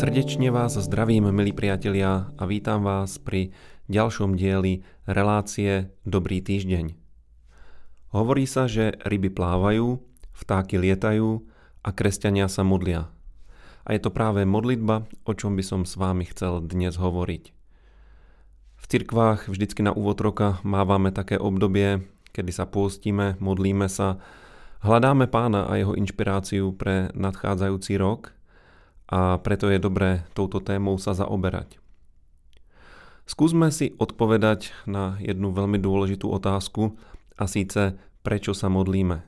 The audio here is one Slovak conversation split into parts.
Srdečne vás zdravím, milí priatelia, a vítam vás pri ďalšom dieli relácie Dobrý týždeň. Hovorí sa, že ryby plávajú, vtáky lietajú a kresťania sa modlia. A je to práve modlitba, o čom by som s vámi chcel dnes hovoriť. V cirkvách vždycky na úvod roka mávame také obdobie, kedy sa pôstime, modlíme sa, hľadáme pána a jeho inšpiráciu pre nadchádzajúci rok – a preto je dobré touto témou sa zaoberať. Skúsme si odpovedať na jednu veľmi dôležitú otázku a síce prečo sa modlíme.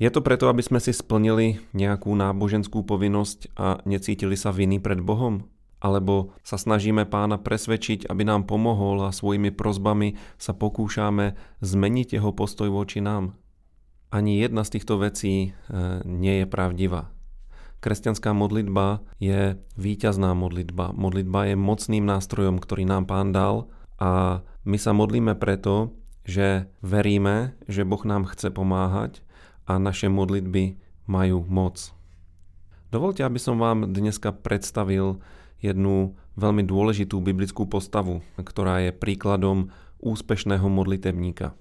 Je to preto, aby sme si splnili nejakú náboženskú povinnosť a necítili sa viny pred Bohom? Alebo sa snažíme pána presvedčiť, aby nám pomohol a svojimi prozbami sa pokúšame zmeniť jeho postoj voči nám? Ani jedna z týchto vecí e, nie je pravdivá. Kresťanská modlitba je víťazná modlitba. Modlitba je mocným nástrojom, ktorý nám Pán dal a my sa modlíme preto, že veríme, že Boh nám chce pomáhať a naše modlitby majú moc. Dovolte, aby som vám dneska predstavil jednu veľmi dôležitú biblickú postavu, ktorá je príkladom úspešného modlitebníka.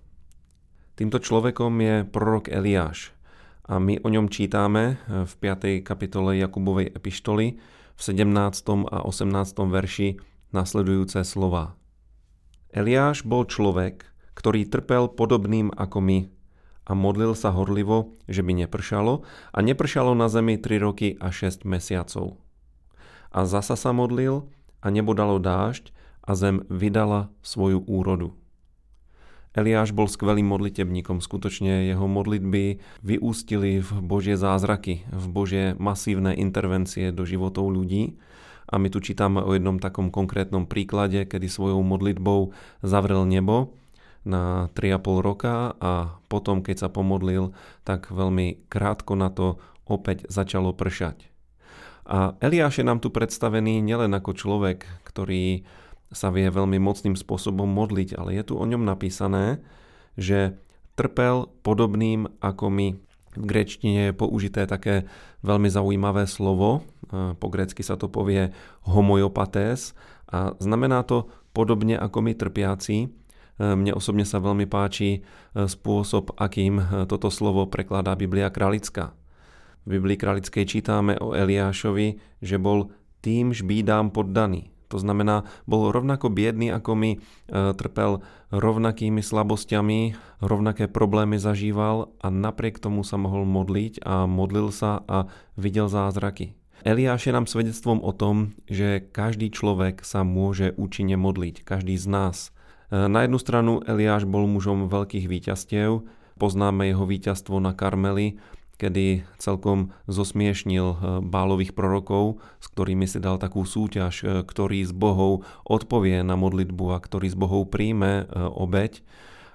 Týmto človekom je prorok Eliáš, a my o ňom čítame eh, v 5. kapitole Jakubovej epištoly v 17. a 18. verši nasledujúce slova. Eliáš bol človek, ktorý trpel podobným ako my a modlil sa horlivo, že by nepršalo a nepršalo na zemi 3 roky a 6 mesiacov. A zasa sa modlil a nebodalo dážď a zem vydala svoju úrodu. Eliáš bol skvelým modlitebníkom, skutočne jeho modlitby vyústili v Božie zázraky, v Božie masívne intervencie do životov ľudí. A my tu čítame o jednom takom konkrétnom príklade, kedy svojou modlitbou zavrel nebo na 3,5 roka a potom, keď sa pomodlil, tak veľmi krátko na to opäť začalo pršať. A Eliáš je nám tu predstavený nielen ako človek, ktorý sa vie veľmi mocným spôsobom modliť, ale je tu o ňom napísané, že trpel podobným ako my. V grečtine je použité také veľmi zaujímavé slovo, po grécky sa to povie homojopatés a znamená to podobne ako my trpiaci. Mne osobne sa veľmi páči spôsob, akým toto slovo prekladá Biblia Kralická. V Biblii Kralickej čítame o Eliášovi, že bol tým žbídám poddaný. To znamená, bol rovnako biedný ako my, e, trpel rovnakými slabosťami, rovnaké problémy zažíval a napriek tomu sa mohol modliť a modlil sa a videl zázraky. Eliáš je nám svedectvom o tom, že každý človek sa môže účinne modliť, každý z nás. E, na jednu stranu Eliáš bol mužom veľkých víťazstiev, poznáme jeho víťazstvo na Karmeli, kedy celkom zosmiešnil eh, bálových prorokov, s ktorými si dal takú súťaž, eh, ktorý z bohov odpovie na modlitbu a ktorý z bohov príjme eh, obeď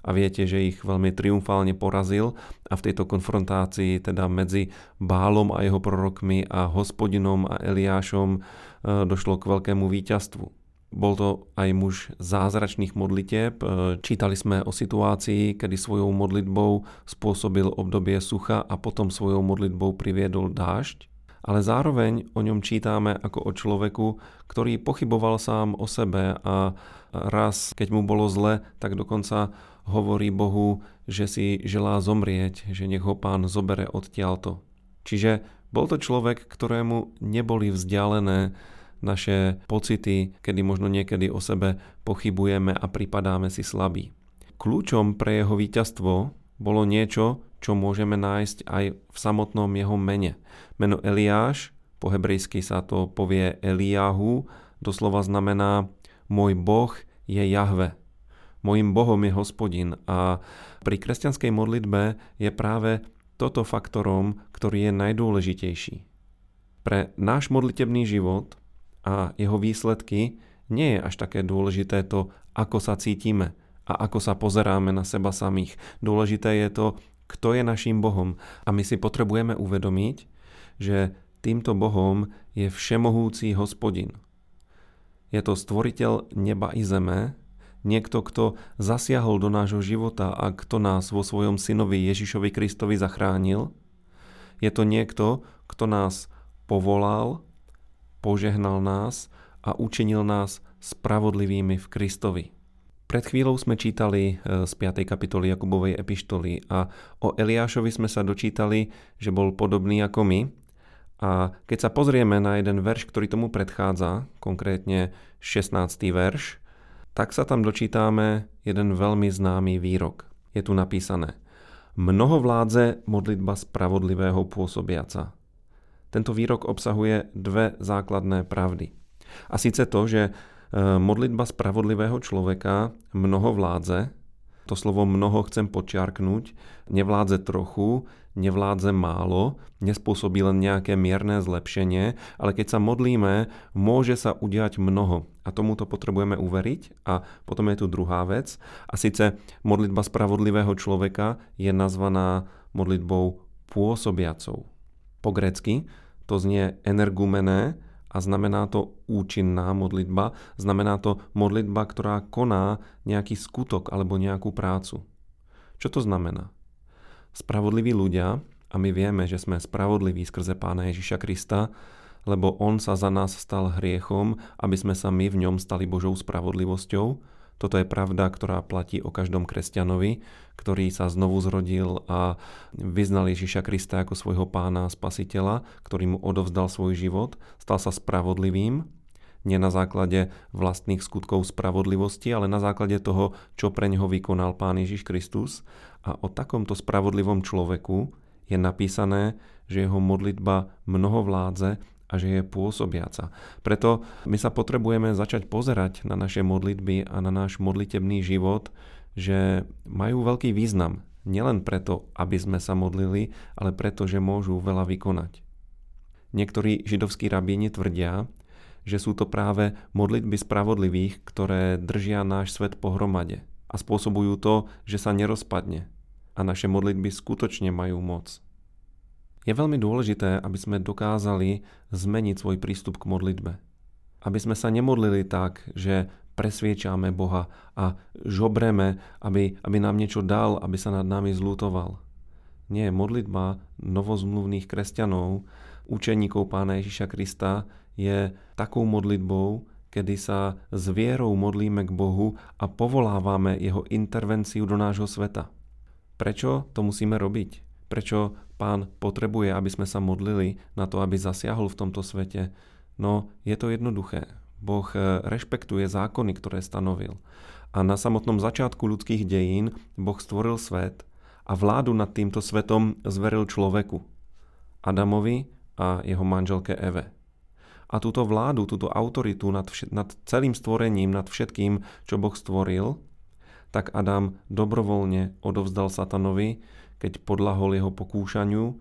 a viete, že ich veľmi triumfálne porazil a v tejto konfrontácii teda medzi Bálom a jeho prorokmi a hospodinom a Eliášom došlo k veľkému víťazstvu. Bol to aj muž zázračných modlitieb. E, čítali sme o situácii, kedy svojou modlitbou spôsobil obdobie sucha a potom svojou modlitbou priviedol dážď. Ale zároveň o ňom čítame ako o človeku, ktorý pochyboval sám o sebe a raz, keď mu bolo zle, tak dokonca hovorí Bohu, že si želá zomrieť, že nech ho pán zobere odtiaľto. Čiže bol to človek, ktorému neboli vzdialené naše pocity, kedy možno niekedy o sebe pochybujeme a pripadáme si slabí. Kľúčom pre jeho víťazstvo bolo niečo, čo môžeme nájsť aj v samotnom jeho mene. Meno Eliáš, po hebrejsky sa to povie Eliáhu, doslova znamená môj boh je Jahve. Mojím bohom je hospodin a pri kresťanskej modlitbe je práve toto faktorom, ktorý je najdôležitejší. Pre náš modlitebný život a jeho výsledky, nie je až také dôležité to, ako sa cítime a ako sa pozeráme na seba samých. Dôležité je to, kto je našim Bohom. A my si potrebujeme uvedomiť, že týmto Bohom je všemohúci hospodin. Je to stvoriteľ neba i zeme, niekto, kto zasiahol do nášho života a kto nás vo svojom synovi Ježišovi Kristovi zachránil. Je to niekto, kto nás povolal požehnal nás a učinil nás spravodlivými v Kristovi. Pred chvíľou sme čítali e, z 5. kapitoly Jakubovej epištoly a o Eliášovi sme sa dočítali, že bol podobný ako my. A keď sa pozrieme na jeden verš, ktorý tomu predchádza, konkrétne 16. verš, tak sa tam dočítame jeden veľmi známy výrok. Je tu napísané Mnoho vládze modlitba spravodlivého pôsobiaca. Tento výrok obsahuje dve základné pravdy. A síce to, že E, modlitba spravodlivého človeka mnoho vládze. To slovo mnoho chcem počiarknúť. Nevládze trochu, nevládze málo, nespôsobí len nejaké mierne zlepšenie, ale keď sa modlíme, môže sa udiať mnoho. A tomuto potrebujeme uveriť. A potom je tu druhá vec. A síce modlitba spravodlivého človeka je nazvaná modlitbou pôsobiacou. Po grecky to znie energumené, a znamená to účinná modlitba, znamená to modlitba, ktorá koná nejaký skutok alebo nejakú prácu. Čo to znamená? Spravodliví ľudia, a my vieme, že sme spravodliví skrze Pána Ježiša Krista, lebo On sa za nás stal hriechom, aby sme sa my v ňom stali Božou spravodlivosťou, toto je pravda, ktorá platí o každom kresťanovi, ktorý sa znovu zrodil a vyznal Ježiša Krista ako svojho pána a spasiteľa, ktorý mu odovzdal svoj život, stal sa spravodlivým, nie na základe vlastných skutkov spravodlivosti, ale na základe toho, čo pre neho vykonal Pán Ježiš Kristus. A o takomto spravodlivom človeku je napísané, že jeho modlitba mnoho vládze a že je pôsobiaca. Preto my sa potrebujeme začať pozerať na naše modlitby a na náš modlitebný život, že majú veľký význam. Nielen preto, aby sme sa modlili, ale preto, že môžu veľa vykonať. Niektorí židovskí rabíni tvrdia, že sú to práve modlitby spravodlivých, ktoré držia náš svet pohromade a spôsobujú to, že sa nerozpadne a naše modlitby skutočne majú moc. Je veľmi dôležité, aby sme dokázali zmeniť svoj prístup k modlitbe. Aby sme sa nemodlili tak, že presviečame Boha a žobreme, aby, aby nám niečo dal, aby sa nad nami zlutoval. Nie, modlitba novozmluvných kresťanov, učeníkov pána Ježiša Krista je takou modlitbou, kedy sa s vierou modlíme k Bohu a povolávame jeho intervenciu do nášho sveta. Prečo to musíme robiť? Prečo pán potrebuje, aby sme sa modlili na to, aby zasiahol v tomto svete? No, je to jednoduché. Boh eh, rešpektuje zákony, ktoré stanovil. A na samotnom začiatku ľudských dejín Boh stvoril svet a vládu nad týmto svetom zveril človeku. Adamovi a jeho manželke Eve. A túto vládu, túto autoritu nad, všet, nad celým stvorením, nad všetkým, čo Boh stvoril, tak Adam dobrovoľne odovzdal satanovi, keď podlahol jeho pokúšaniu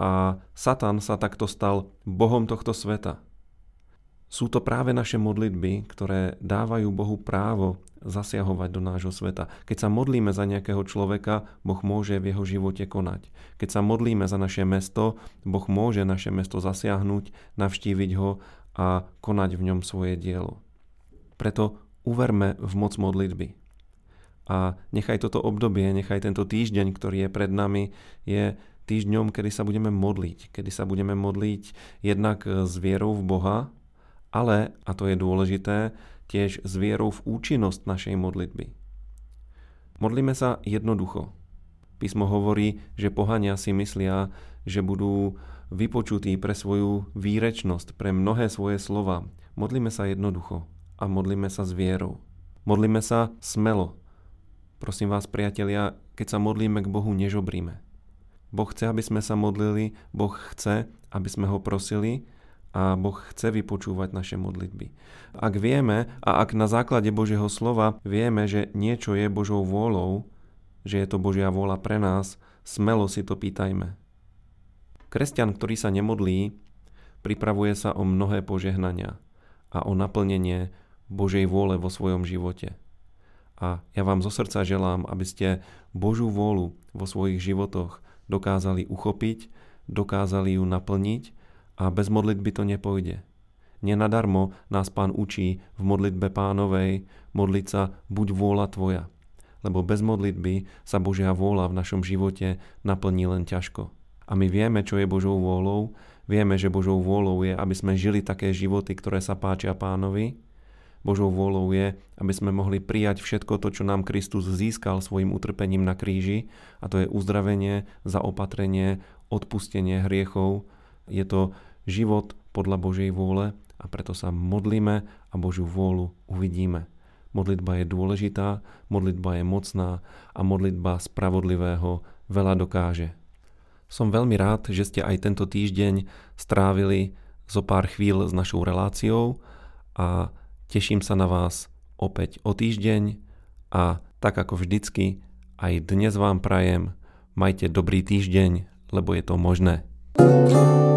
a Satan sa takto stal Bohom tohto sveta. Sú to práve naše modlitby, ktoré dávajú Bohu právo zasiahovať do nášho sveta. Keď sa modlíme za nejakého človeka, Boh môže v jeho živote konať. Keď sa modlíme za naše mesto, Boh môže naše mesto zasiahnuť, navštíviť ho a konať v ňom svoje dielo. Preto uverme v moc modlitby. A nechaj toto obdobie, nechaj tento týždeň, ktorý je pred nami, je týždňom, kedy sa budeme modliť. Kedy sa budeme modliť jednak s vierou v Boha, ale, a to je dôležité, tiež s vierou v účinnosť našej modlitby. Modlíme sa jednoducho. Písmo hovorí, že pohania si myslia, že budú vypočutí pre svoju výrečnosť, pre mnohé svoje slova. Modlíme sa jednoducho a modlíme sa s vierou. Modlíme sa smelo, Prosím vás, priatelia, keď sa modlíme k Bohu, nežobríme. Boh chce, aby sme sa modlili, Boh chce, aby sme ho prosili a Boh chce vypočúvať naše modlitby. Ak vieme a ak na základe Božieho slova vieme, že niečo je Božou vôľou, že je to Božia vôľa pre nás, smelo si to pýtajme. Kresťan, ktorý sa nemodlí, pripravuje sa o mnohé požehnania a o naplnenie Božej vôle vo svojom živote. A ja vám zo srdca želám, aby ste Božú vôľu vo svojich životoch dokázali uchopiť, dokázali ju naplniť a bez modlitby to nepôjde. Nenadarmo nás pán učí v modlitbe pánovej modliť sa buď vôľa tvoja, lebo bez modlitby sa Božia vôľa v našom živote naplní len ťažko. a my vieme, čo je Božou vôľou, vieme, že Božou vôľou je, aby sme žili také životy, ktoré sa páčia pánovi, Božou vôľou je, aby sme mohli prijať všetko to, čo nám Kristus získal svojim utrpením na kríži, a to je uzdravenie, zaopatrenie, odpustenie hriechov. Je to život podľa Božej vôle a preto sa modlíme a Božiu vôľu uvidíme. Modlitba je dôležitá, modlitba je mocná a modlitba spravodlivého veľa dokáže. Som veľmi rád, že ste aj tento týždeň strávili zo pár chvíľ s našou reláciou a Teším sa na vás opäť o týždeň a tak ako vždycky, aj dnes vám prajem, majte dobrý týždeň, lebo je to možné. thank you